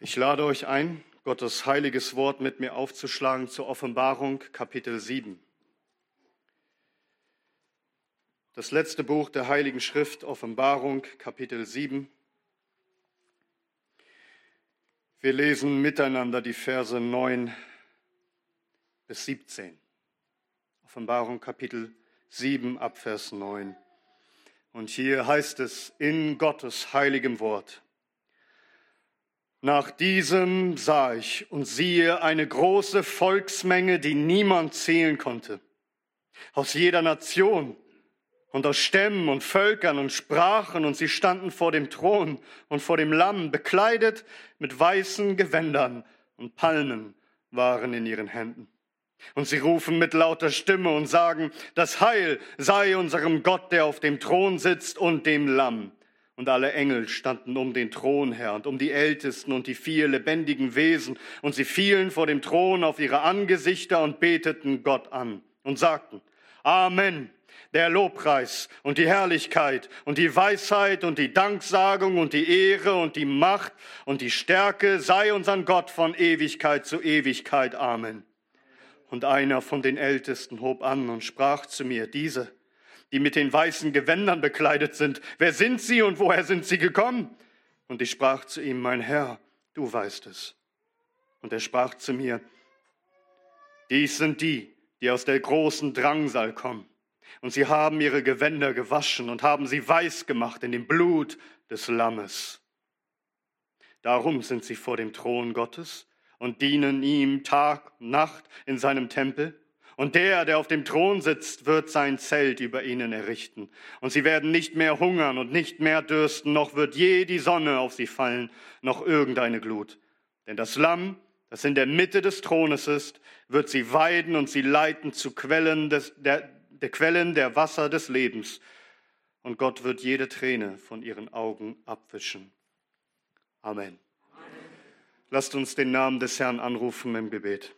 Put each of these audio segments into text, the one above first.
Ich lade euch ein, Gottes heiliges Wort mit mir aufzuschlagen zur Offenbarung Kapitel 7. Das letzte Buch der Heiligen Schrift, Offenbarung Kapitel 7. Wir lesen miteinander die Verse 9 bis 17. Offenbarung Kapitel 7 ab Vers 9. Und hier heißt es in Gottes heiligem Wort. Nach diesem sah ich und siehe eine große Volksmenge, die niemand zählen konnte, aus jeder Nation und aus Stämmen und Völkern und Sprachen, und sie standen vor dem Thron und vor dem Lamm, bekleidet mit weißen Gewändern, und Palmen waren in ihren Händen. Und sie rufen mit lauter Stimme und sagen, das Heil sei unserem Gott, der auf dem Thron sitzt, und dem Lamm. Und alle Engel standen um den Thron her und um die Ältesten und die vier lebendigen Wesen, und sie fielen vor dem Thron auf ihre Angesichter und beteten Gott an und sagten, Amen. Der Lobpreis und die Herrlichkeit und die Weisheit und die Danksagung und die Ehre und die Macht und die Stärke sei unseren Gott von Ewigkeit zu Ewigkeit. Amen. Und einer von den Ältesten hob an und sprach zu mir, diese, die mit den weißen Gewändern bekleidet sind. Wer sind sie und woher sind sie gekommen? Und ich sprach zu ihm, mein Herr, du weißt es. Und er sprach zu mir, dies sind die, die aus der großen Drangsal kommen. Und sie haben ihre Gewänder gewaschen und haben sie weiß gemacht in dem Blut des Lammes. Darum sind sie vor dem Thron Gottes und dienen ihm Tag und Nacht in seinem Tempel. Und der, der auf dem Thron sitzt, wird sein Zelt über ihnen errichten. Und sie werden nicht mehr hungern und nicht mehr dürsten, noch wird je die Sonne auf sie fallen, noch irgendeine Glut. Denn das Lamm, das in der Mitte des Thrones ist, wird sie weiden und sie leiten zu Quellen des, der, der Quellen der Wasser des Lebens. Und Gott wird jede Träne von ihren Augen abwischen. Amen. Amen. Lasst uns den Namen des Herrn anrufen im Gebet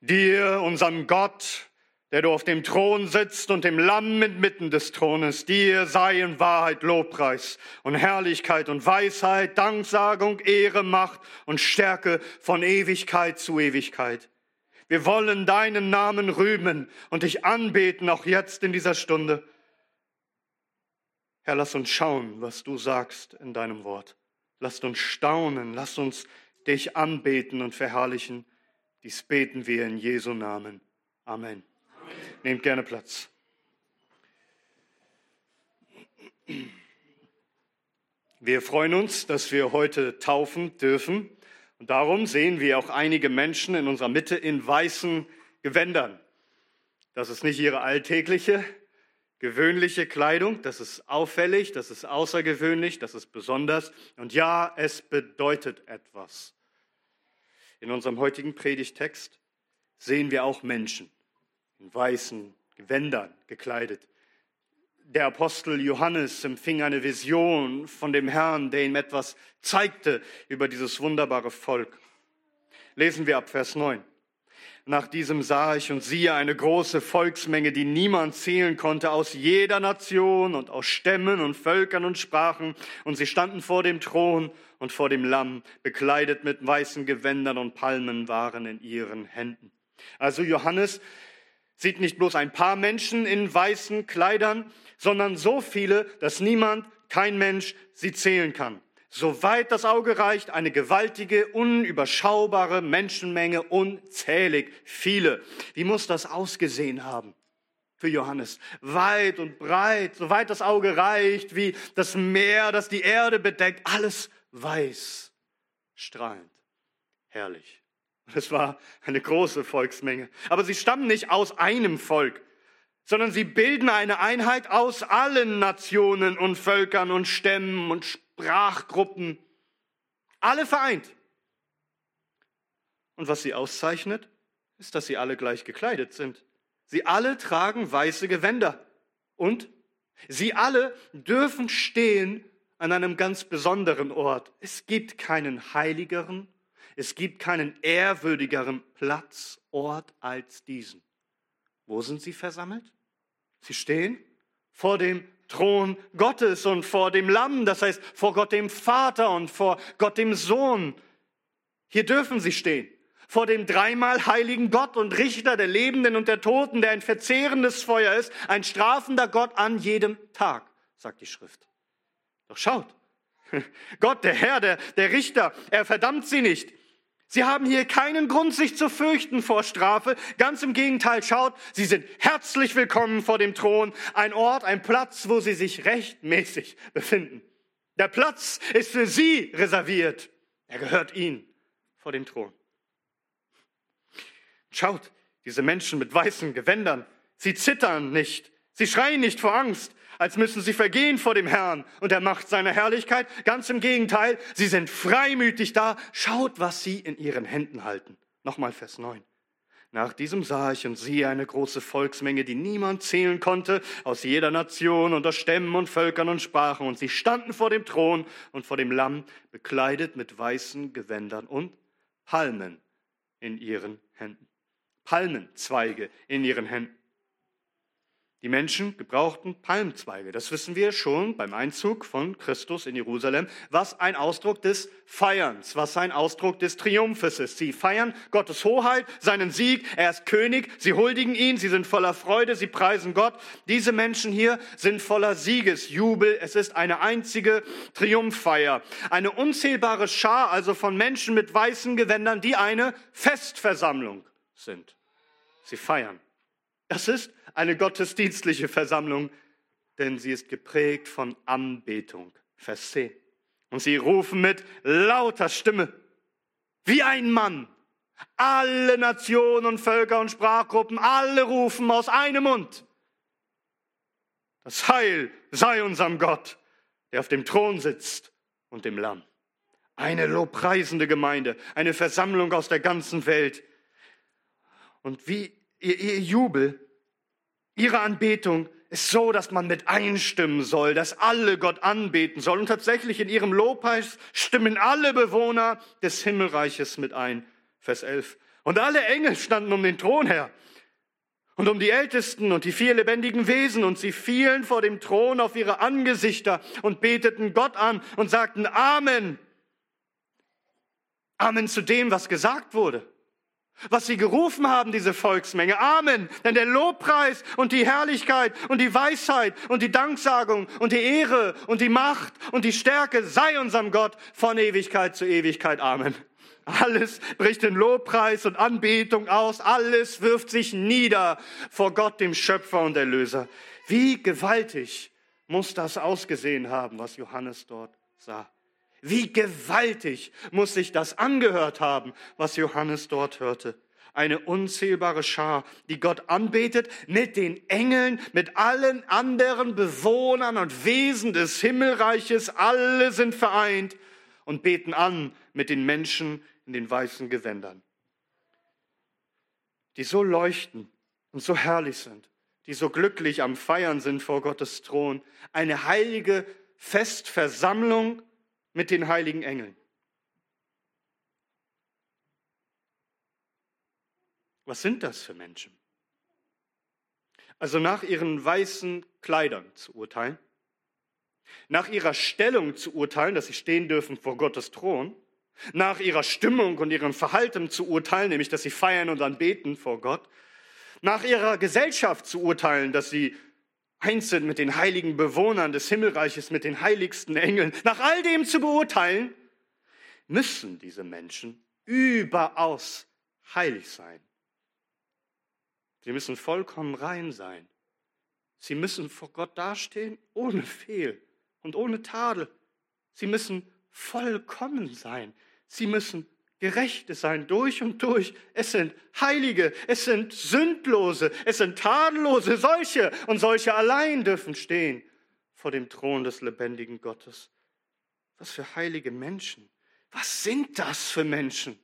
dir, unserem Gott, der du auf dem Thron sitzt und dem Lamm inmitten des Thrones, dir sei in Wahrheit Lobpreis und Herrlichkeit und Weisheit, Danksagung, Ehre, Macht und Stärke von Ewigkeit zu Ewigkeit. Wir wollen deinen Namen rühmen und dich anbeten, auch jetzt in dieser Stunde. Herr, lass uns schauen, was du sagst in deinem Wort. Lass uns staunen, lass uns dich anbeten und verherrlichen. Dies beten wir in Jesu Namen. Amen. Amen. Nehmt gerne Platz. Wir freuen uns, dass wir heute taufen dürfen. Und darum sehen wir auch einige Menschen in unserer Mitte in weißen Gewändern. Das ist nicht ihre alltägliche, gewöhnliche Kleidung. Das ist auffällig, das ist außergewöhnlich, das ist besonders. Und ja, es bedeutet etwas. In unserem heutigen Predigtext sehen wir auch Menschen in weißen Gewändern gekleidet. Der Apostel Johannes empfing eine Vision von dem Herrn, der ihm etwas zeigte über dieses wunderbare Volk. Lesen wir ab Vers 9. Nach diesem sah ich und siehe eine große Volksmenge, die niemand zählen konnte, aus jeder Nation und aus Stämmen und Völkern und Sprachen. Und sie standen vor dem Thron und vor dem Lamm, bekleidet mit weißen Gewändern und Palmen waren in ihren Händen. Also Johannes sieht nicht bloß ein paar Menschen in weißen Kleidern, sondern so viele, dass niemand, kein Mensch sie zählen kann. Soweit das Auge reicht, eine gewaltige, unüberschaubare Menschenmenge, unzählig viele. Wie muss das ausgesehen haben? für Johannes. Weit und breit, soweit das Auge reicht, wie das Meer, das die Erde bedeckt, alles weiß, strahlend, herrlich. Es war eine große Volksmenge. Aber sie stammen nicht aus einem Volk, sondern sie bilden eine Einheit aus allen Nationen und Völkern und Stämmen und Sprachgruppen, alle vereint. Und was sie auszeichnet, ist, dass sie alle gleich gekleidet sind. Sie alle tragen weiße Gewänder. Und sie alle dürfen stehen an einem ganz besonderen Ort. Es gibt keinen heiligeren, es gibt keinen ehrwürdigeren Platz, Ort als diesen. Wo sind sie versammelt? Sie stehen vor dem Thron Gottes und vor dem Lamm, das heißt vor Gott dem Vater und vor Gott dem Sohn. Hier dürfen sie stehen vor dem dreimal heiligen Gott und Richter der Lebenden und der Toten, der ein verzehrendes Feuer ist, ein strafender Gott an jedem Tag, sagt die Schrift. Doch schaut, Gott, der Herr, der, der Richter, er verdammt sie nicht. Sie haben hier keinen Grund, sich zu fürchten vor Strafe. Ganz im Gegenteil, schaut, sie sind herzlich willkommen vor dem Thron. Ein Ort, ein Platz, wo sie sich rechtmäßig befinden. Der Platz ist für sie reserviert. Er gehört ihnen vor dem Thron. Schaut, diese Menschen mit weißen Gewändern, sie zittern nicht, sie schreien nicht vor Angst, als müssen sie vergehen vor dem Herrn und der Macht seiner Herrlichkeit. Ganz im Gegenteil, sie sind freimütig da. Schaut, was sie in ihren Händen halten. Nochmal Vers 9. Nach diesem sah ich und siehe eine große Volksmenge, die niemand zählen konnte, aus jeder Nation, unter Stämmen und Völkern und Sprachen. Und sie standen vor dem Thron und vor dem Lamm, bekleidet mit weißen Gewändern und Palmen in ihren Händen. Palmenzweige in ihren Händen. Die Menschen gebrauchten Palmzweige. Das wissen wir schon beim Einzug von Christus in Jerusalem, was ein Ausdruck des Feierns, was ein Ausdruck des Triumphes ist. Sie feiern Gottes Hoheit, seinen Sieg. Er ist König. Sie huldigen ihn. Sie sind voller Freude. Sie preisen Gott. Diese Menschen hier sind voller Siegesjubel. Es ist eine einzige Triumphfeier. Eine unzählbare Schar also von Menschen mit weißen Gewändern, die eine Festversammlung sind. Sie feiern. Das ist eine gottesdienstliche Versammlung, denn sie ist geprägt von Anbetung. Vers 10. Und sie rufen mit lauter Stimme, wie ein Mann. Alle Nationen und Völker und Sprachgruppen, alle rufen aus einem Mund. Das Heil sei unserem Gott, der auf dem Thron sitzt und dem Lamm. Eine lobpreisende Gemeinde, eine Versammlung aus der ganzen Welt, und wie ihr, ihr Jubel, ihre Anbetung ist so, dass man mit einstimmen soll, dass alle Gott anbeten sollen. Und tatsächlich in ihrem Lobpreis stimmen alle Bewohner des Himmelreiches mit ein. Vers 11. Und alle Engel standen um den Thron her und um die Ältesten und die vier lebendigen Wesen und sie fielen vor dem Thron auf ihre Angesichter und beteten Gott an und sagten Amen. Amen zu dem, was gesagt wurde was sie gerufen haben, diese Volksmenge. Amen. Denn der Lobpreis und die Herrlichkeit und die Weisheit und die Danksagung und die Ehre und die Macht und die Stärke sei unserem Gott von Ewigkeit zu Ewigkeit. Amen. Alles bricht in Lobpreis und Anbetung aus. Alles wirft sich nieder vor Gott, dem Schöpfer und Erlöser. Wie gewaltig muss das ausgesehen haben, was Johannes dort sah. Wie gewaltig muss sich das angehört haben, was Johannes dort hörte. Eine unzählbare Schar, die Gott anbetet mit den Engeln, mit allen anderen Bewohnern und Wesen des Himmelreiches. Alle sind vereint und beten an mit den Menschen in den weißen Gewändern, die so leuchten und so herrlich sind, die so glücklich am Feiern sind vor Gottes Thron. Eine heilige Festversammlung mit den heiligen Engeln. Was sind das für Menschen? Also nach ihren weißen Kleidern zu urteilen, nach ihrer Stellung zu urteilen, dass sie stehen dürfen vor Gottes Thron, nach ihrer Stimmung und ihrem Verhalten zu urteilen, nämlich dass sie feiern und anbeten vor Gott, nach ihrer Gesellschaft zu urteilen, dass sie eins sind mit den heiligen Bewohnern des Himmelreiches, mit den heiligsten Engeln, nach all dem zu beurteilen, müssen diese Menschen überaus heilig sein. Sie müssen vollkommen rein sein. Sie müssen vor Gott dastehen ohne Fehl und ohne Tadel. Sie müssen vollkommen sein. Sie müssen Gerechte sein durch und durch. Es sind Heilige, es sind Sündlose, es sind Tadellose. Solche und solche allein dürfen stehen vor dem Thron des lebendigen Gottes. Was für heilige Menschen. Was sind das für Menschen?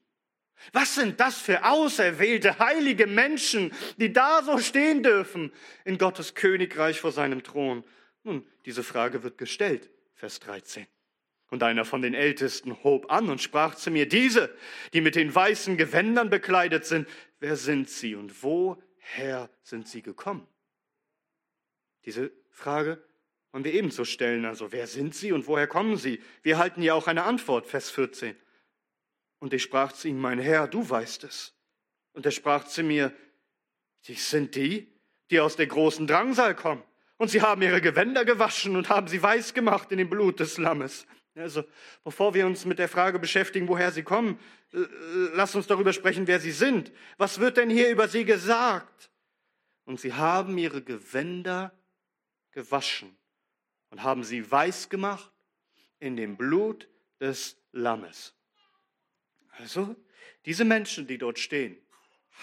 Was sind das für auserwählte, heilige Menschen, die da so stehen dürfen in Gottes Königreich vor seinem Thron? Nun, diese Frage wird gestellt, Vers 13. Und einer von den Ältesten hob an und sprach zu mir, diese, die mit den weißen Gewändern bekleidet sind, wer sind sie und woher sind sie gekommen? Diese Frage Und wir ebenso stellen, also wer sind sie und woher kommen sie? Wir halten ja auch eine Antwort, Vers 14. Und ich sprach zu ihm, mein Herr, du weißt es. Und er sprach zu mir, die sind die, die aus der großen Drangsal kommen. Und sie haben ihre Gewänder gewaschen und haben sie weiß gemacht in dem Blut des Lammes. Also, bevor wir uns mit der Frage beschäftigen, woher sie kommen, äh, lass uns darüber sprechen, wer sie sind. Was wird denn hier über sie gesagt? Und sie haben ihre Gewänder gewaschen und haben sie weiß gemacht in dem Blut des Lammes. Also, diese Menschen, die dort stehen,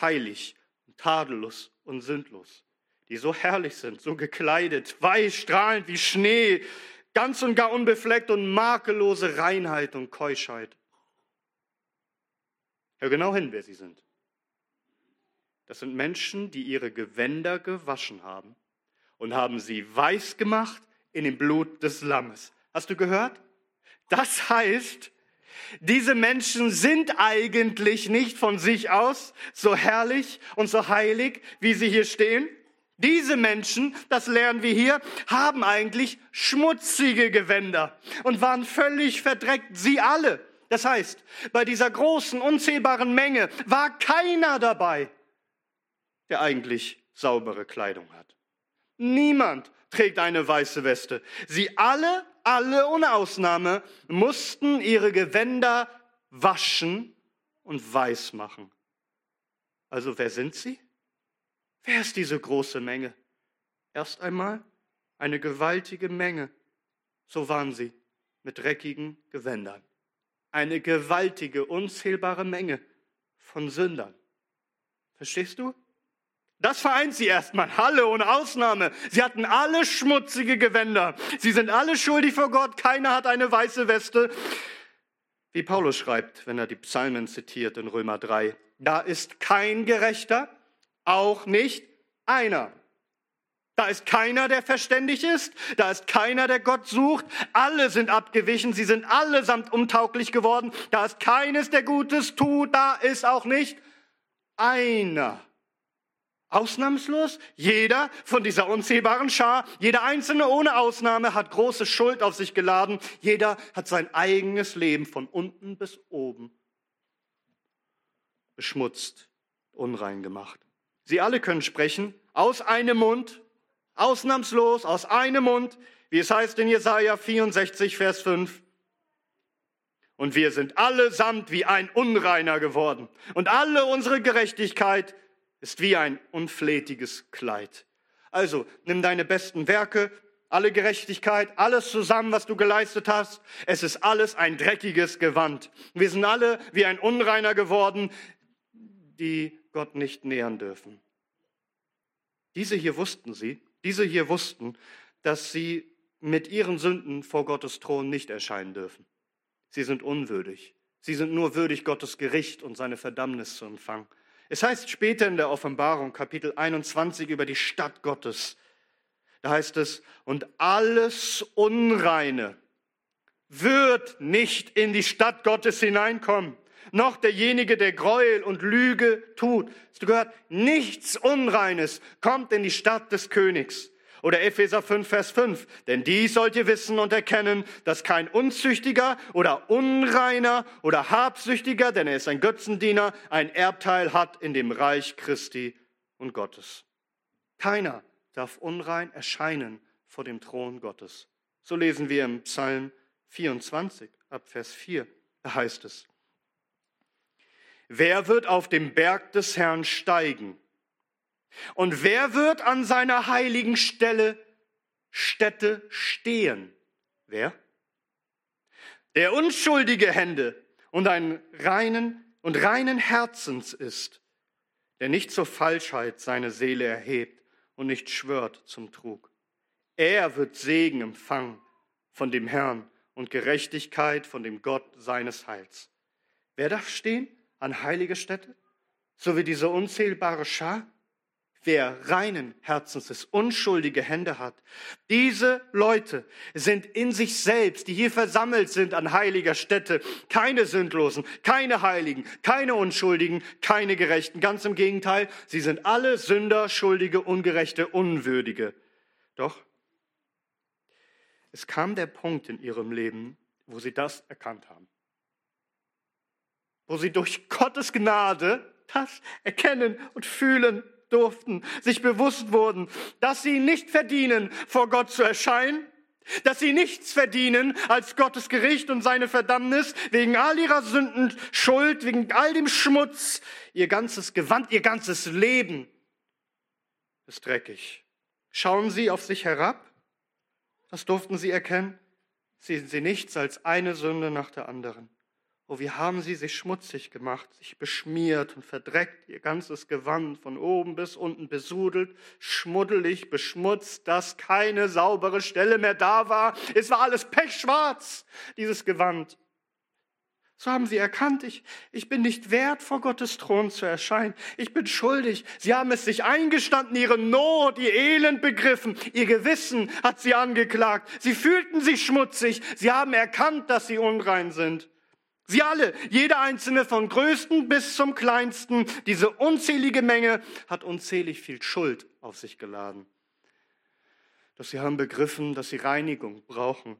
heilig, tadellos und sündlos, die so herrlich sind, so gekleidet, weiß, strahlend wie Schnee, ganz und gar unbefleckt und makellose Reinheit und Keuschheit. Hör genau hin, wer sie sind. Das sind Menschen, die ihre Gewänder gewaschen haben und haben sie weiß gemacht in dem Blut des Lammes. Hast du gehört? Das heißt, diese Menschen sind eigentlich nicht von sich aus so herrlich und so heilig, wie sie hier stehen. Diese Menschen, das lernen wir hier, haben eigentlich schmutzige Gewänder und waren völlig verdreckt, sie alle. Das heißt, bei dieser großen, unzählbaren Menge war keiner dabei, der eigentlich saubere Kleidung hat. Niemand trägt eine weiße Weste. Sie alle, alle ohne Ausnahme, mussten ihre Gewänder waschen und weiß machen. Also wer sind sie? Wer ist diese große Menge? Erst einmal eine gewaltige Menge. So waren sie mit dreckigen Gewändern. Eine gewaltige, unzählbare Menge von Sündern. Verstehst du? Das vereint sie erstmal, alle ohne Ausnahme. Sie hatten alle schmutzige Gewänder. Sie sind alle schuldig vor Gott. Keiner hat eine weiße Weste. Wie Paulus schreibt, wenn er die Psalmen zitiert in Römer 3. Da ist kein Gerechter, auch nicht einer. Da ist keiner, der verständig ist. Da ist keiner, der Gott sucht. Alle sind abgewichen. Sie sind allesamt untauglich geworden. Da ist keines, der Gutes tut. Da ist auch nicht einer. Ausnahmslos jeder von dieser unzählbaren Schar, jeder Einzelne ohne Ausnahme hat große Schuld auf sich geladen. Jeder hat sein eigenes Leben von unten bis oben beschmutzt, unrein gemacht. Sie alle können sprechen aus einem Mund, ausnahmslos aus einem Mund, wie es heißt in Jesaja 64, Vers 5. Und wir sind allesamt wie ein Unreiner geworden. Und alle unsere Gerechtigkeit ist wie ein unflätiges Kleid. Also nimm deine besten Werke, alle Gerechtigkeit, alles zusammen, was du geleistet hast. Es ist alles ein dreckiges Gewand. Wir sind alle wie ein Unreiner geworden, die Gott nicht nähern dürfen. Diese hier wussten sie, diese hier wussten, dass sie mit ihren Sünden vor Gottes Thron nicht erscheinen dürfen. Sie sind unwürdig. Sie sind nur würdig, Gottes Gericht und seine Verdammnis zu empfangen. Es heißt später in der Offenbarung, Kapitel 21, über die Stadt Gottes. Da heißt es, und alles Unreine wird nicht in die Stadt Gottes hineinkommen, noch derjenige, der Gräuel und Lüge tut. Du gehört? Nichts Unreines kommt in die Stadt des Königs. Oder Epheser 5, Vers 5. Denn dies sollt ihr wissen und erkennen, dass kein Unzüchtiger oder Unreiner oder Habsüchtiger, denn er ist ein Götzendiener, ein Erbteil hat in dem Reich Christi und Gottes. Keiner darf unrein erscheinen vor dem Thron Gottes. So lesen wir im Psalm 24 ab Vers 4. Da heißt es, Wer wird auf dem Berg des Herrn steigen? Und wer wird an seiner heiligen Stelle, Stätte stehen? Wer? Der unschuldige Hände und einen reinen und reinen Herzens ist, der nicht zur Falschheit seine Seele erhebt und nicht schwört zum Trug. Er wird Segen empfangen von dem Herrn und Gerechtigkeit von dem Gott seines Heils. Wer darf stehen an heilige Stätte? So wie diese unzählbare Schar? wer reinen Herzens ist, unschuldige Hände hat. Diese Leute sind in sich selbst, die hier versammelt sind an heiliger Stätte, keine Sündlosen, keine Heiligen, keine Unschuldigen, keine Gerechten. Ganz im Gegenteil, sie sind alle Sünder, Schuldige, Ungerechte, Unwürdige. Doch Es kam der Punkt in ihrem Leben, wo sie das erkannt haben. Wo sie durch Gottes Gnade das erkennen und fühlen durften, sich bewusst wurden, dass sie nicht verdienen, vor Gott zu erscheinen, dass sie nichts verdienen als Gottes Gericht und seine Verdammnis wegen all ihrer Sünden, Schuld, wegen all dem Schmutz. Ihr ganzes Gewand, ihr ganzes Leben ist dreckig. Schauen Sie auf sich herab? Das durften Sie erkennen. Sehen Sie nichts als eine Sünde nach der anderen. Oh, wie haben sie sich schmutzig gemacht, sich beschmiert und verdreckt, ihr ganzes Gewand von oben bis unten besudelt, schmuddelig, beschmutzt, dass keine saubere Stelle mehr da war. Es war alles pechschwarz, dieses Gewand. So haben sie erkannt, ich, ich bin nicht wert, vor Gottes Thron zu erscheinen. Ich bin schuldig. Sie haben es sich eingestanden, ihre Not, ihr Elend begriffen. Ihr Gewissen hat sie angeklagt. Sie fühlten sich schmutzig. Sie haben erkannt, dass sie unrein sind. Sie alle, jeder einzelne von größten bis zum kleinsten, diese unzählige Menge hat unzählig viel Schuld auf sich geladen. Doch sie haben begriffen, dass sie Reinigung brauchen.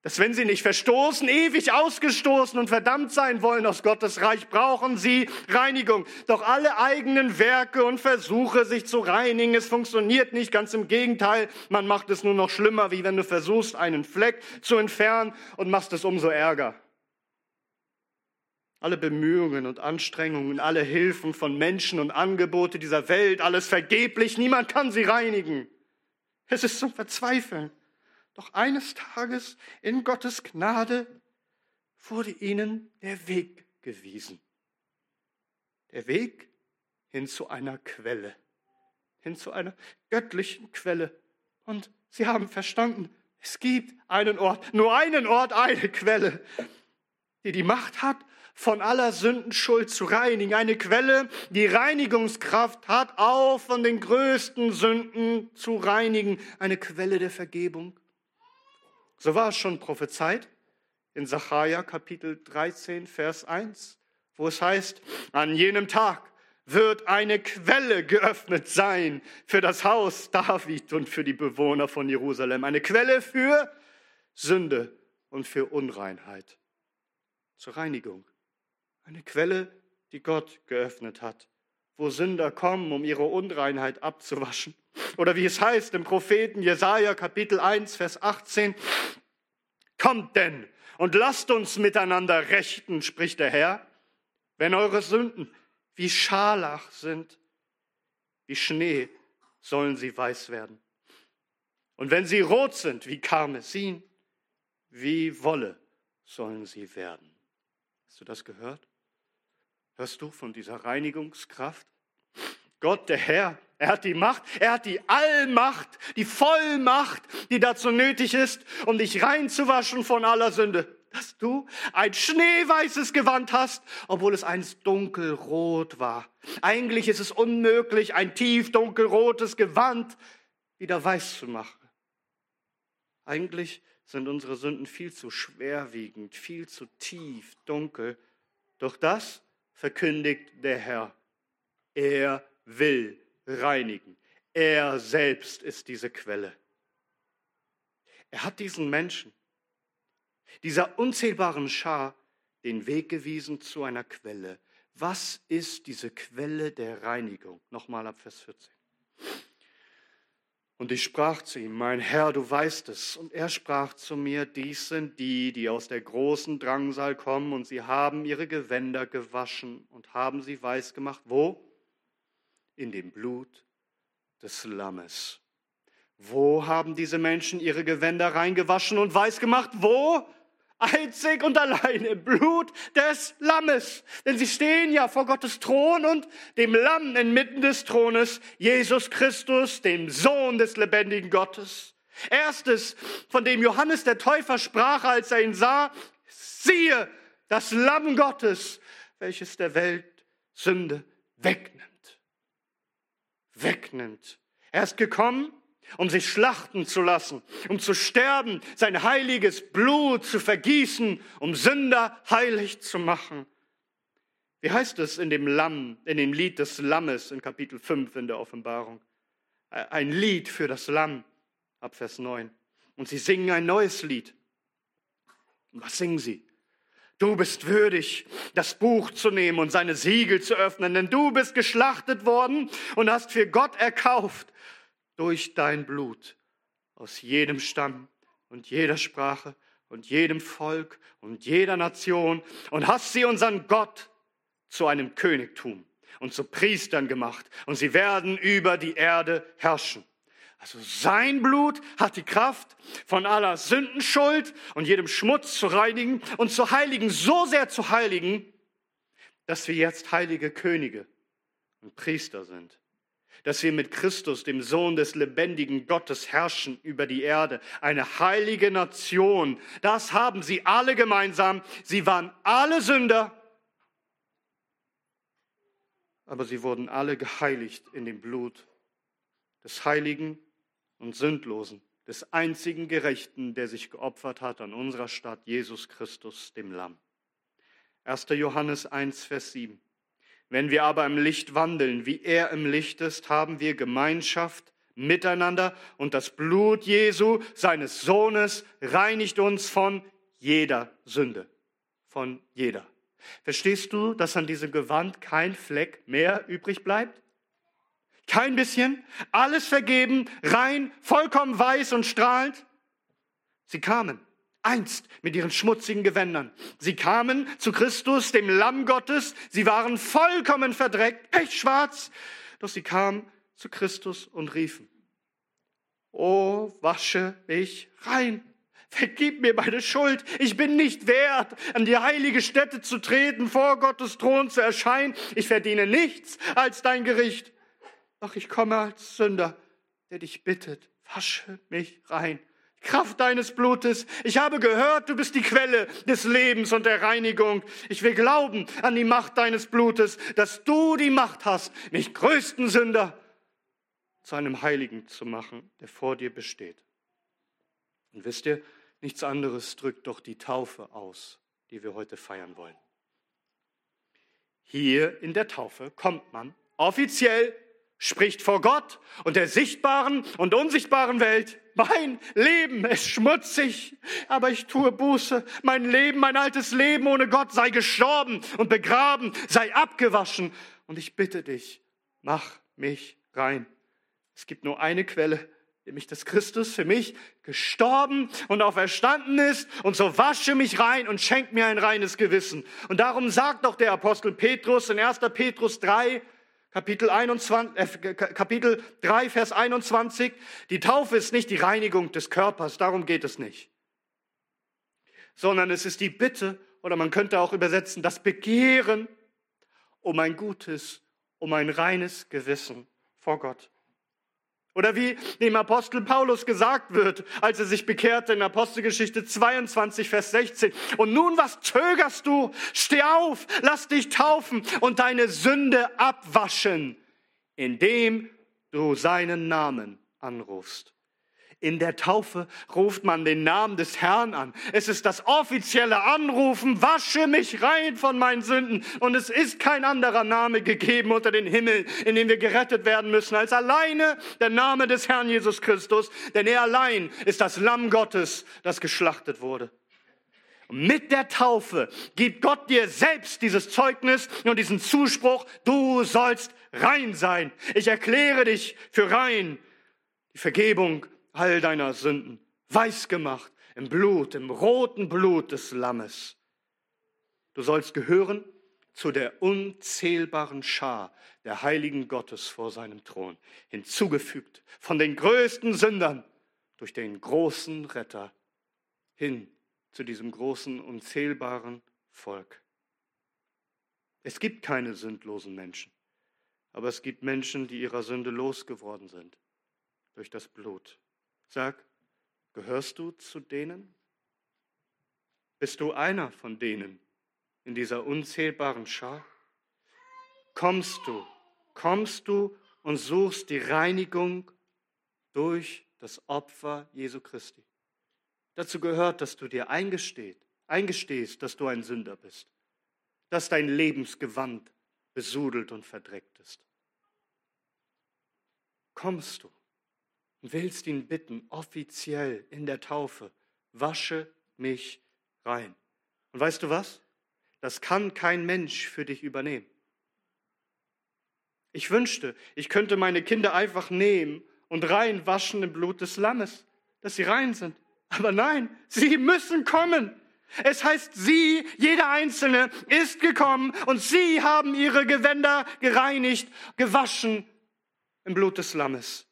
Dass wenn sie nicht verstoßen, ewig ausgestoßen und verdammt sein wollen aus Gottes Reich, brauchen sie Reinigung. Doch alle eigenen Werke und Versuche, sich zu reinigen, es funktioniert nicht. Ganz im Gegenteil, man macht es nur noch schlimmer, wie wenn du versuchst, einen Fleck zu entfernen und machst es umso ärger. Alle Bemühungen und Anstrengungen, alle Hilfen von Menschen und Angebote dieser Welt, alles vergeblich, niemand kann sie reinigen. Es ist zum Verzweifeln. Doch eines Tages in Gottes Gnade wurde ihnen der Weg gewiesen. Der Weg hin zu einer Quelle, hin zu einer göttlichen Quelle. Und sie haben verstanden, es gibt einen Ort, nur einen Ort, eine Quelle, die die Macht hat, von aller Sündenschuld zu reinigen. Eine Quelle, die Reinigungskraft hat, auch von den größten Sünden zu reinigen. Eine Quelle der Vergebung. So war es schon prophezeit in Sacharja Kapitel 13, Vers 1, wo es heißt, an jenem Tag wird eine Quelle geöffnet sein für das Haus David und für die Bewohner von Jerusalem. Eine Quelle für Sünde und für Unreinheit. Zur Reinigung. Eine Quelle, die Gott geöffnet hat, wo Sünder kommen, um ihre Unreinheit abzuwaschen. Oder wie es heißt im Propheten Jesaja Kapitel 1, Vers 18, Kommt denn und lasst uns miteinander rechten, spricht der Herr, wenn eure Sünden wie Scharlach sind, wie Schnee sollen sie weiß werden. Und wenn sie rot sind wie Karmesin, wie Wolle sollen sie werden. Hast du das gehört? Hörst du von dieser Reinigungskraft? Gott, der Herr, er hat die Macht, er hat die Allmacht, die Vollmacht, die dazu nötig ist, um dich reinzuwaschen von aller Sünde. Dass du ein schneeweißes Gewand hast, obwohl es einst dunkelrot war. Eigentlich ist es unmöglich, ein tief dunkelrotes Gewand wieder weiß zu machen. Eigentlich sind unsere Sünden viel zu schwerwiegend, viel zu tief, dunkel. Doch das verkündigt der Herr. Er will reinigen. Er selbst ist diese Quelle. Er hat diesen Menschen, dieser unzählbaren Schar, den Weg gewiesen zu einer Quelle. Was ist diese Quelle der Reinigung? Nochmal ab Vers 14. Und ich sprach zu ihm, mein Herr, du weißt es. Und er sprach zu mir, dies sind die, die aus der großen Drangsal kommen und sie haben ihre Gewänder gewaschen und haben sie weiß gemacht. Wo? In dem Blut des Lammes. Wo haben diese Menschen ihre Gewänder reingewaschen und weiß gemacht? Wo? Einzig und allein im Blut des Lammes. Denn sie stehen ja vor Gottes Thron und dem Lamm inmitten des Thrones, Jesus Christus, dem Sohn des lebendigen Gottes. Erstes, von dem Johannes der Täufer sprach, als er ihn sah, siehe, das Lamm Gottes, welches der Welt Sünde wegnimmt. Wegnimmt. Er ist gekommen, um sich schlachten zu lassen, um zu sterben, sein heiliges Blut zu vergießen, um Sünder heilig zu machen. Wie heißt es in dem Lamm, in dem Lied des Lammes in Kapitel 5 in der Offenbarung? Ein Lied für das Lamm, ab Vers 9. Und sie singen ein neues Lied. Und was singen sie? Du bist würdig, das Buch zu nehmen und seine Siegel zu öffnen, denn du bist geschlachtet worden und hast für Gott erkauft durch dein Blut aus jedem Stamm und jeder Sprache und jedem Volk und jeder Nation und hast sie unseren Gott zu einem Königtum und zu Priestern gemacht und sie werden über die Erde herrschen. Also sein Blut hat die Kraft, von aller Sündenschuld und jedem Schmutz zu reinigen und zu heiligen, so sehr zu heiligen, dass wir jetzt heilige Könige und Priester sind. Dass wir mit Christus, dem Sohn des lebendigen Gottes, herrschen über die Erde. Eine heilige Nation. Das haben sie alle gemeinsam. Sie waren alle Sünder. Aber sie wurden alle geheiligt in dem Blut des heiligen und Sündlosen, des einzigen Gerechten, der sich geopfert hat an unserer Stadt, Jesus Christus, dem Lamm. 1. Johannes 1, Vers 7. Wenn wir aber im Licht wandeln, wie er im Licht ist, haben wir Gemeinschaft miteinander und das Blut Jesu, seines Sohnes, reinigt uns von jeder Sünde. Von jeder. Verstehst du, dass an diesem Gewand kein Fleck mehr übrig bleibt? Kein bisschen, alles vergeben, rein, vollkommen weiß und strahlend. Sie kamen einst mit ihren schmutzigen Gewändern. Sie kamen zu Christus, dem Lamm Gottes. Sie waren vollkommen verdreckt, pechschwarz. Doch sie kamen zu Christus und riefen, Oh, wasche mich rein. Vergib mir meine Schuld. Ich bin nicht wert, an die heilige Stätte zu treten, vor Gottes Thron zu erscheinen. Ich verdiene nichts als dein Gericht. Doch ich komme als Sünder, der dich bittet, wasche mich rein. Kraft deines Blutes. Ich habe gehört, du bist die Quelle des Lebens und der Reinigung. Ich will glauben an die Macht deines Blutes, dass du die Macht hast, mich größten Sünder zu einem Heiligen zu machen, der vor dir besteht. Und wisst ihr, nichts anderes drückt doch die Taufe aus, die wir heute feiern wollen. Hier in der Taufe kommt man offiziell spricht vor Gott und der sichtbaren und unsichtbaren Welt. Mein Leben ist schmutzig, aber ich tue Buße. Mein Leben, mein altes Leben ohne Gott sei gestorben und begraben, sei abgewaschen. Und ich bitte dich, mach mich rein. Es gibt nur eine Quelle, nämlich dass Christus für mich gestorben und auferstanden ist. Und so wasche mich rein und schenk mir ein reines Gewissen. Und darum sagt doch der Apostel Petrus in 1. Petrus 3, Kapitel, 21, äh, Kapitel 3, Vers 21. Die Taufe ist nicht die Reinigung des Körpers, darum geht es nicht. Sondern es ist die Bitte, oder man könnte auch übersetzen, das Begehren um ein gutes, um ein reines Gewissen vor Gott. Oder wie dem Apostel Paulus gesagt wird, als er sich bekehrte in Apostelgeschichte 22, Vers 16. Und nun, was zögerst du? Steh auf, lass dich taufen und deine Sünde abwaschen, indem du seinen Namen anrufst. In der Taufe ruft man den Namen des Herrn an. Es ist das offizielle Anrufen, wasche mich rein von meinen Sünden. Und es ist kein anderer Name gegeben unter den Himmel, in dem wir gerettet werden müssen, als alleine der Name des Herrn Jesus Christus. Denn er allein ist das Lamm Gottes, das geschlachtet wurde. mit der Taufe gibt Gott dir selbst dieses Zeugnis und diesen Zuspruch, du sollst rein sein. Ich erkläre dich für rein. Die Vergebung all deiner Sünden weiß gemacht im Blut, im roten Blut des Lammes. Du sollst gehören zu der unzählbaren Schar der Heiligen Gottes vor seinem Thron, hinzugefügt von den größten Sündern durch den großen Retter hin zu diesem großen, unzählbaren Volk. Es gibt keine sündlosen Menschen, aber es gibt Menschen, die ihrer Sünde losgeworden sind durch das Blut Sag, gehörst du zu denen? Bist du einer von denen in dieser unzählbaren Schar? Kommst du, kommst du und suchst die Reinigung durch das Opfer Jesu Christi. Dazu gehört, dass du dir eingestehst, eingestehst, dass du ein Sünder bist, dass dein Lebensgewand besudelt und verdreckt ist. Kommst du und willst ihn bitten, offiziell in der Taufe, wasche mich rein. Und weißt du was? Das kann kein Mensch für dich übernehmen. Ich wünschte, ich könnte meine Kinder einfach nehmen und reinwaschen im Blut des Lammes, dass sie rein sind. Aber nein, sie müssen kommen. Es heißt, sie, jeder Einzelne, ist gekommen und sie haben ihre Gewänder gereinigt, gewaschen im Blut des Lammes.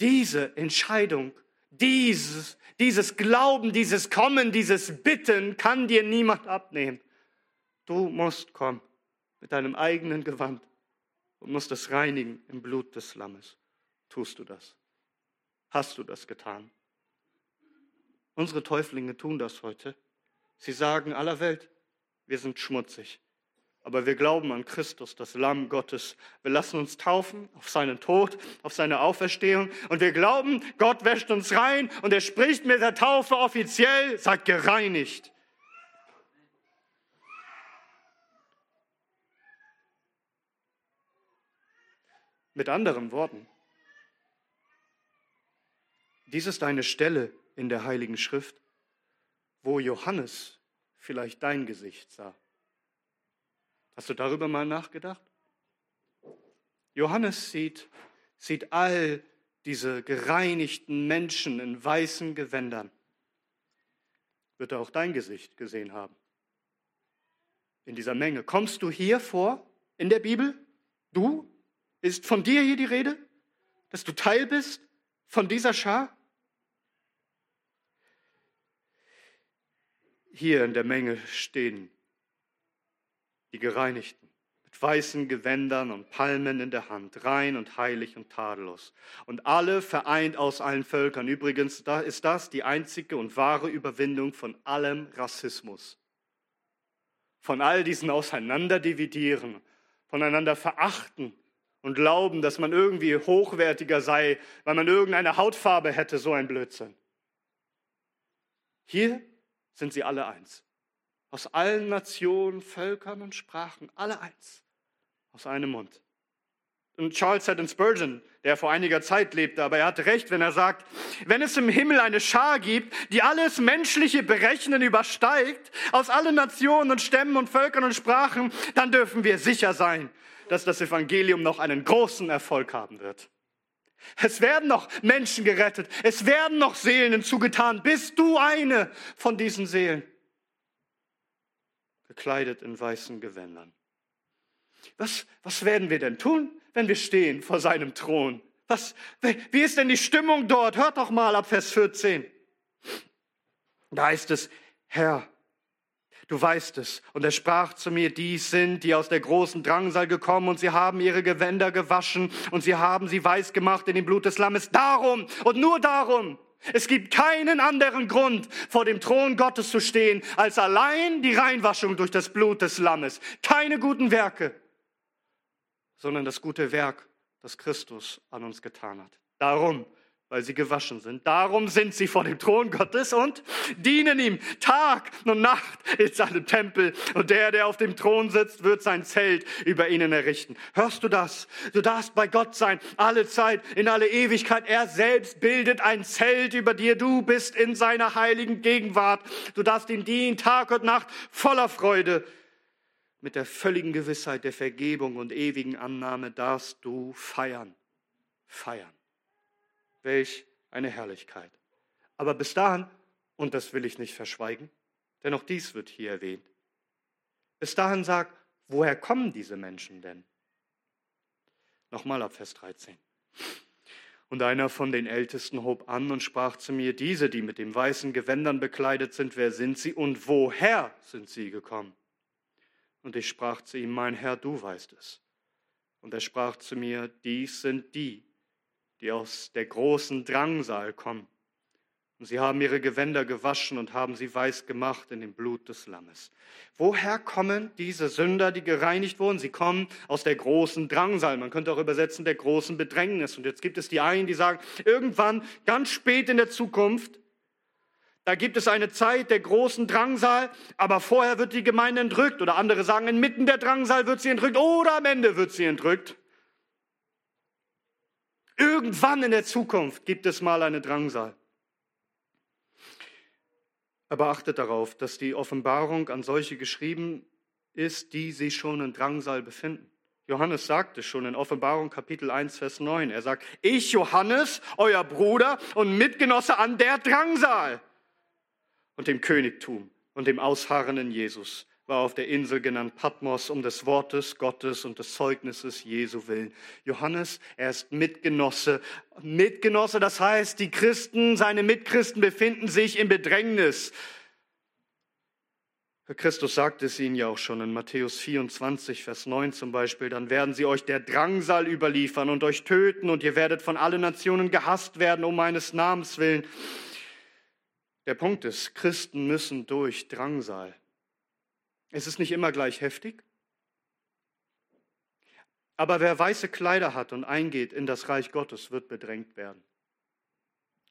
Diese Entscheidung, dieses, dieses Glauben, dieses Kommen, dieses Bitten kann dir niemand abnehmen. Du musst kommen mit deinem eigenen Gewand und musst es reinigen im Blut des Lammes. Tust du das? Hast du das getan? Unsere Täuflinge tun das heute. Sie sagen aller Welt, wir sind schmutzig. Aber wir glauben an Christus, das Lamm Gottes. Wir lassen uns taufen auf seinen Tod, auf seine Auferstehung. Und wir glauben, Gott wäscht uns rein und er spricht mit der Taufe offiziell, sagt gereinigt. Mit anderen Worten, dies ist eine Stelle in der Heiligen Schrift, wo Johannes vielleicht dein Gesicht sah. Hast du darüber mal nachgedacht? Johannes sieht, sieht all diese gereinigten Menschen in weißen Gewändern. Wird er auch dein Gesicht gesehen haben? In dieser Menge. Kommst du hier vor in der Bibel? Du? Ist von dir hier die Rede? Dass du Teil bist von dieser Schar? Hier in der Menge stehen die Gereinigten mit weißen Gewändern und Palmen in der Hand, rein und heilig und tadellos. Und alle vereint aus allen Völkern. Übrigens da ist das die einzige und wahre Überwindung von allem Rassismus. Von all diesen Auseinanderdividieren, voneinander verachten, und glauben, dass man irgendwie hochwertiger sei, weil man irgendeine Hautfarbe hätte, so ein Blödsinn. Hier sind sie alle eins. Aus allen Nationen, Völkern und Sprachen, alle eins. Aus einem Mund. Und Charles Haddon Spurgeon, der vor einiger Zeit lebte, aber er hatte recht, wenn er sagt, wenn es im Himmel eine Schar gibt, die alles menschliche Berechnen übersteigt, aus allen Nationen und Stämmen und Völkern und Sprachen, dann dürfen wir sicher sein, dass das Evangelium noch einen großen Erfolg haben wird. Es werden noch Menschen gerettet, es werden noch Seelen hinzugetan. Bist du eine von diesen Seelen? Gekleidet in weißen Gewändern. Was, was werden wir denn tun, wenn wir stehen vor seinem Thron? Was, wie ist denn die Stimmung dort? Hört doch mal ab Vers 14. Da heißt es, Herr, Du weißt es. Und er sprach zu mir, dies sind die aus der großen Drangsal gekommen und sie haben ihre Gewänder gewaschen und sie haben sie weiß gemacht in dem Blut des Lammes. Darum und nur darum. Es gibt keinen anderen Grund, vor dem Thron Gottes zu stehen, als allein die Reinwaschung durch das Blut des Lammes. Keine guten Werke, sondern das gute Werk, das Christus an uns getan hat. Darum weil sie gewaschen sind. Darum sind sie vor dem Thron Gottes und dienen ihm Tag und Nacht in seinem Tempel. Und der, der auf dem Thron sitzt, wird sein Zelt über ihnen errichten. Hörst du das? Du darfst bei Gott sein, alle Zeit, in alle Ewigkeit. Er selbst bildet ein Zelt über dir. Du bist in seiner heiligen Gegenwart. Du darfst ihm dienen Tag und Nacht voller Freude. Mit der völligen Gewissheit der Vergebung und ewigen Annahme darfst du feiern. Feiern. Welch eine Herrlichkeit. Aber bis dahin, und das will ich nicht verschweigen, denn auch dies wird hier erwähnt, bis dahin sagt, woher kommen diese Menschen denn? Nochmal ab Vers 13. Und einer von den Ältesten hob an und sprach zu mir, diese, die mit den weißen Gewändern bekleidet sind, wer sind sie und woher sind sie gekommen? Und ich sprach zu ihm, mein Herr, du weißt es. Und er sprach zu mir, dies sind die, die aus der großen Drangsal kommen. Und sie haben ihre Gewänder gewaschen und haben sie weiß gemacht in dem Blut des Lammes. Woher kommen diese Sünder, die gereinigt wurden? Sie kommen aus der großen Drangsal. Man könnte auch übersetzen, der großen Bedrängnis. Und jetzt gibt es die einen, die sagen, irgendwann, ganz spät in der Zukunft, da gibt es eine Zeit der großen Drangsal, aber vorher wird die Gemeinde entrückt. Oder andere sagen, inmitten der Drangsal wird sie entrückt oder am Ende wird sie entrückt. Irgendwann in der Zukunft gibt es mal eine Drangsal. Aber achtet darauf, dass die Offenbarung an solche geschrieben ist, die sich schon in Drangsal befinden. Johannes sagte schon in Offenbarung Kapitel 1, Vers 9. Er sagt, ich, Johannes, euer Bruder und Mitgenosse an der Drangsal und dem Königtum und dem ausharrenden Jesus, war auf der Insel genannt Patmos um des Wortes Gottes und des Zeugnisses Jesu willen. Johannes, er ist Mitgenosse. Mitgenosse, das heißt, die Christen, seine Mitchristen befinden sich in Bedrängnis. Christus sagte es ihnen ja auch schon in Matthäus 24, Vers 9 zum Beispiel, dann werden sie euch der Drangsal überliefern und euch töten und ihr werdet von allen Nationen gehasst werden um meines Namens willen. Der Punkt ist, Christen müssen durch Drangsal. Es ist nicht immer gleich heftig, aber wer weiße Kleider hat und eingeht in das Reich Gottes, wird bedrängt werden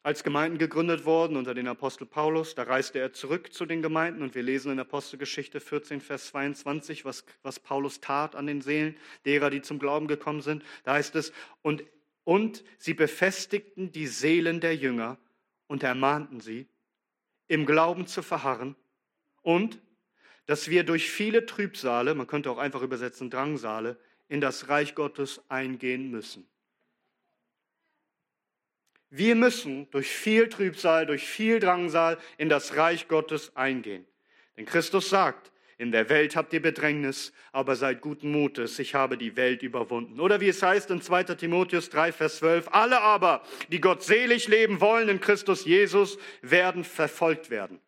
als Gemeinden gegründet worden unter den Apostel Paulus. Da reiste er zurück zu den Gemeinden und wir lesen in Apostelgeschichte 14, Vers 22, was, was Paulus tat an den Seelen derer, die zum Glauben gekommen sind. Da heißt es, und, und sie befestigten die Seelen der Jünger und ermahnten sie, im Glauben zu verharren und dass wir durch viele Trübsale, man könnte auch einfach übersetzen Drangsale, in das Reich Gottes eingehen müssen. Wir müssen durch viel Trübsal, durch viel Drangsal in das Reich Gottes eingehen. Denn Christus sagt, in der Welt habt ihr Bedrängnis, aber seid guten Mutes, ich habe die Welt überwunden. Oder wie es heißt in 2 Timotheus 3, Vers 12, alle aber, die Gott selig leben wollen in Christus Jesus, werden verfolgt werden.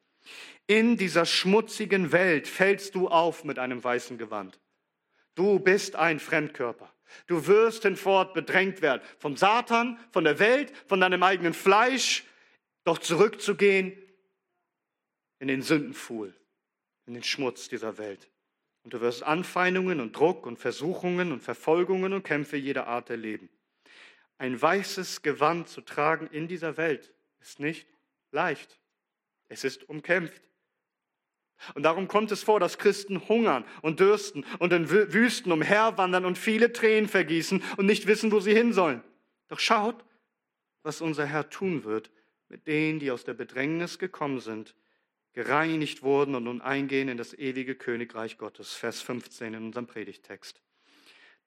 In dieser schmutzigen Welt fällst du auf mit einem weißen Gewand. Du bist ein Fremdkörper. Du wirst hinfort bedrängt werden. Vom Satan, von der Welt, von deinem eigenen Fleisch, doch zurückzugehen in den Sündenfuhl, in den Schmutz dieser Welt. Und du wirst Anfeindungen und Druck und Versuchungen und Verfolgungen und Kämpfe jeder Art erleben. Ein weißes Gewand zu tragen in dieser Welt ist nicht leicht. Es ist umkämpft. Und darum kommt es vor, dass Christen hungern und dürsten und in Wüsten umherwandern und viele Tränen vergießen und nicht wissen, wo sie hin sollen. Doch schaut, was unser Herr tun wird mit denen, die aus der Bedrängnis gekommen sind, gereinigt wurden und nun eingehen in das ewige Königreich Gottes. Vers 15 in unserem Predigtext.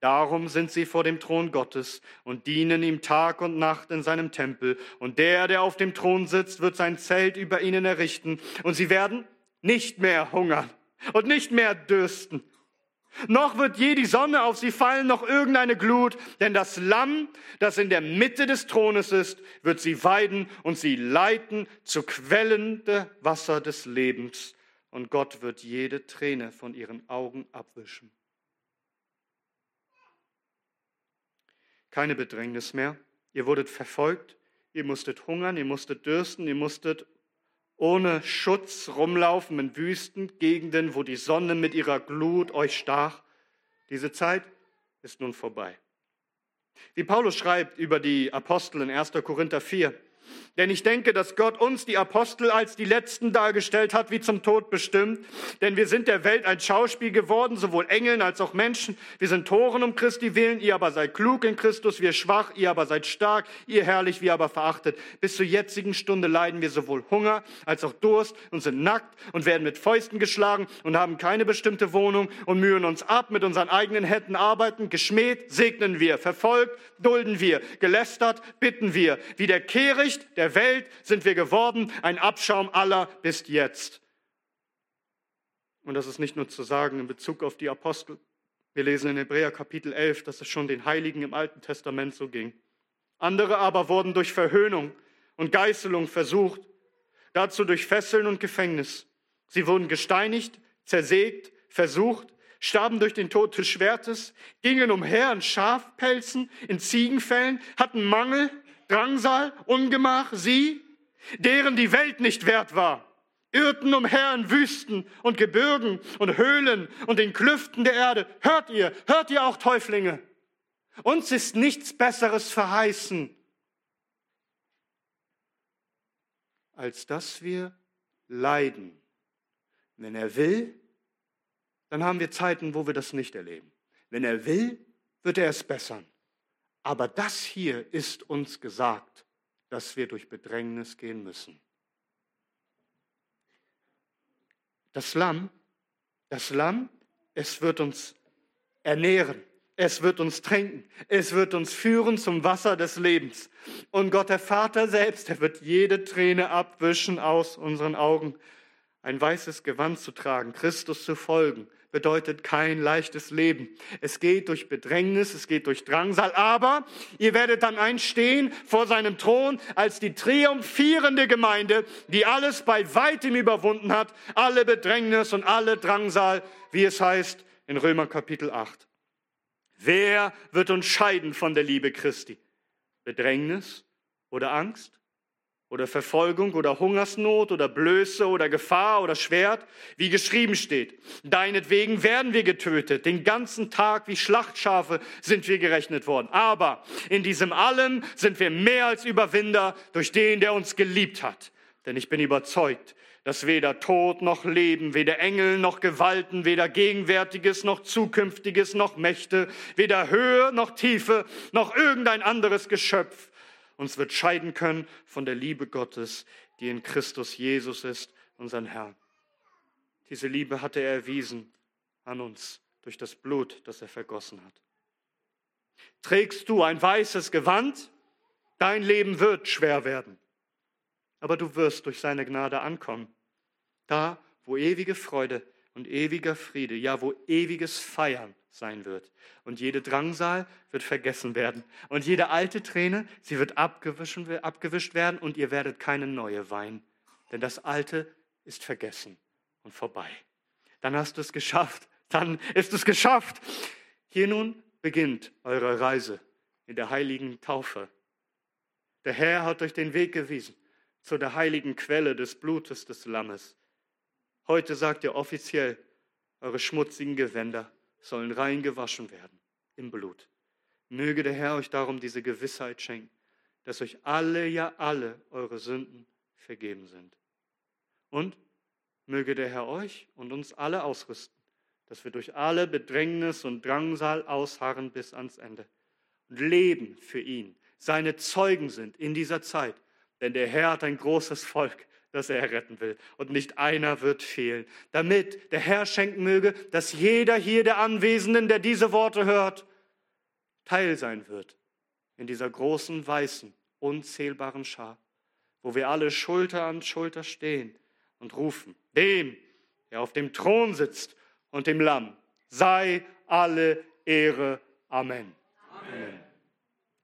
Darum sind sie vor dem Thron Gottes und dienen ihm Tag und Nacht in seinem Tempel. Und der, der auf dem Thron sitzt, wird sein Zelt über ihnen errichten. Und sie werden nicht mehr hungern und nicht mehr dürsten. Noch wird je die Sonne auf sie fallen, noch irgendeine Glut, denn das Lamm, das in der Mitte des Thrones ist, wird sie weiden und sie leiten zu Quellen der Wasser des Lebens. Und Gott wird jede Träne von ihren Augen abwischen. Keine Bedrängnis mehr. Ihr wurdet verfolgt, ihr musstet hungern, ihr musstet dürsten, ihr musstet ohne Schutz rumlaufen in Wüstengegenden, wo die Sonne mit ihrer Glut euch stach. Diese Zeit ist nun vorbei. Wie Paulus schreibt über die Apostel in 1. Korinther 4, denn ich denke, dass Gott uns, die Apostel, als die Letzten dargestellt hat, wie zum Tod bestimmt. Denn wir sind der Welt ein Schauspiel geworden, sowohl Engeln als auch Menschen. Wir sind Toren um Christi willen, ihr aber seid klug in Christus, wir schwach, ihr aber seid stark, ihr herrlich, wir aber verachtet. Bis zur jetzigen Stunde leiden wir sowohl Hunger als auch Durst und sind nackt und werden mit Fäusten geschlagen und haben keine bestimmte Wohnung und mühen uns ab mit unseren eigenen Händen arbeiten. Geschmäht segnen wir, verfolgt dulden wir, gelästert bitten wir. Wie der Kehricht der Welt sind wir geworden, ein Abschaum aller bis jetzt. Und das ist nicht nur zu sagen in Bezug auf die Apostel. Wir lesen in Hebräer Kapitel 11, dass es schon den Heiligen im Alten Testament so ging. Andere aber wurden durch Verhöhnung und Geißelung versucht, dazu durch Fesseln und Gefängnis. Sie wurden gesteinigt, zersägt, versucht, starben durch den Tod des Schwertes, gingen umher in Schafpelzen, in Ziegenfällen, hatten Mangel, Drangsal, Ungemach, sie, deren die Welt nicht wert war, irrten umher in Wüsten und Gebirgen und Höhlen und den Klüften der Erde. Hört ihr, hört ihr auch Täuflinge? Uns ist nichts Besseres verheißen, als dass wir leiden. Wenn er will, dann haben wir Zeiten, wo wir das nicht erleben. Wenn er will, wird er es bessern. Aber das hier ist uns gesagt, dass wir durch Bedrängnis gehen müssen. Das Lamm, das Lamm, es wird uns ernähren. Es wird uns tränken. Es wird uns führen zum Wasser des Lebens. Und Gott, der Vater selbst, er wird jede Träne abwischen aus unseren Augen. Ein weißes Gewand zu tragen, Christus zu folgen, bedeutet kein leichtes Leben. Es geht durch Bedrängnis, es geht durch Drangsal, aber ihr werdet dann einstehen vor seinem Thron als die triumphierende Gemeinde, die alles bei weitem überwunden hat, alle Bedrängnis und alle Drangsal, wie es heißt in Römer Kapitel 8. Wer wird uns scheiden von der Liebe Christi? Bedrängnis oder Angst? Oder Verfolgung oder Hungersnot oder Blöße oder Gefahr oder Schwert, wie geschrieben steht. Deinetwegen werden wir getötet. Den ganzen Tag wie Schlachtschafe sind wir gerechnet worden. Aber in diesem allem sind wir mehr als Überwinder durch den, der uns geliebt hat. Denn ich bin überzeugt, dass weder Tod noch Leben, weder Engel noch Gewalten, weder Gegenwärtiges noch Zukünftiges noch Mächte, weder Höhe noch Tiefe noch irgendein anderes Geschöpf uns wird scheiden können von der Liebe Gottes, die in Christus Jesus ist, unseren Herrn. Diese Liebe hatte er erwiesen an uns durch das Blut, das er vergossen hat. Trägst du ein weißes Gewand, dein Leben wird schwer werden aber du wirst durch seine Gnade ankommen. Da, wo ewige Freude und ewiger Friede, ja, wo ewiges Feiern sein wird. Und jede Drangsal wird vergessen werden. Und jede alte Träne, sie wird abgewischt werden und ihr werdet keine neue weinen. Denn das Alte ist vergessen und vorbei. Dann hast du es geschafft. Dann ist es geschafft. Hier nun beginnt eure Reise in der heiligen Taufe. Der Herr hat euch den Weg gewiesen zu der heiligen Quelle des Blutes des Lammes. Heute sagt ihr offiziell, eure schmutzigen Gewänder sollen rein gewaschen werden im Blut. Möge der Herr euch darum diese Gewissheit schenken, dass euch alle, ja alle eure Sünden vergeben sind. Und möge der Herr euch und uns alle ausrüsten, dass wir durch alle Bedrängnis und Drangsal ausharren bis ans Ende und leben für ihn, seine Zeugen sind in dieser Zeit denn der Herr hat ein großes Volk, das er retten will. Und nicht einer wird fehlen. Damit der Herr schenken möge, dass jeder hier der Anwesenden, der diese Worte hört, Teil sein wird in dieser großen, weißen, unzählbaren Schar, wo wir alle Schulter an Schulter stehen und rufen, dem, der auf dem Thron sitzt und dem Lamm, sei alle Ehre. Amen. Amen.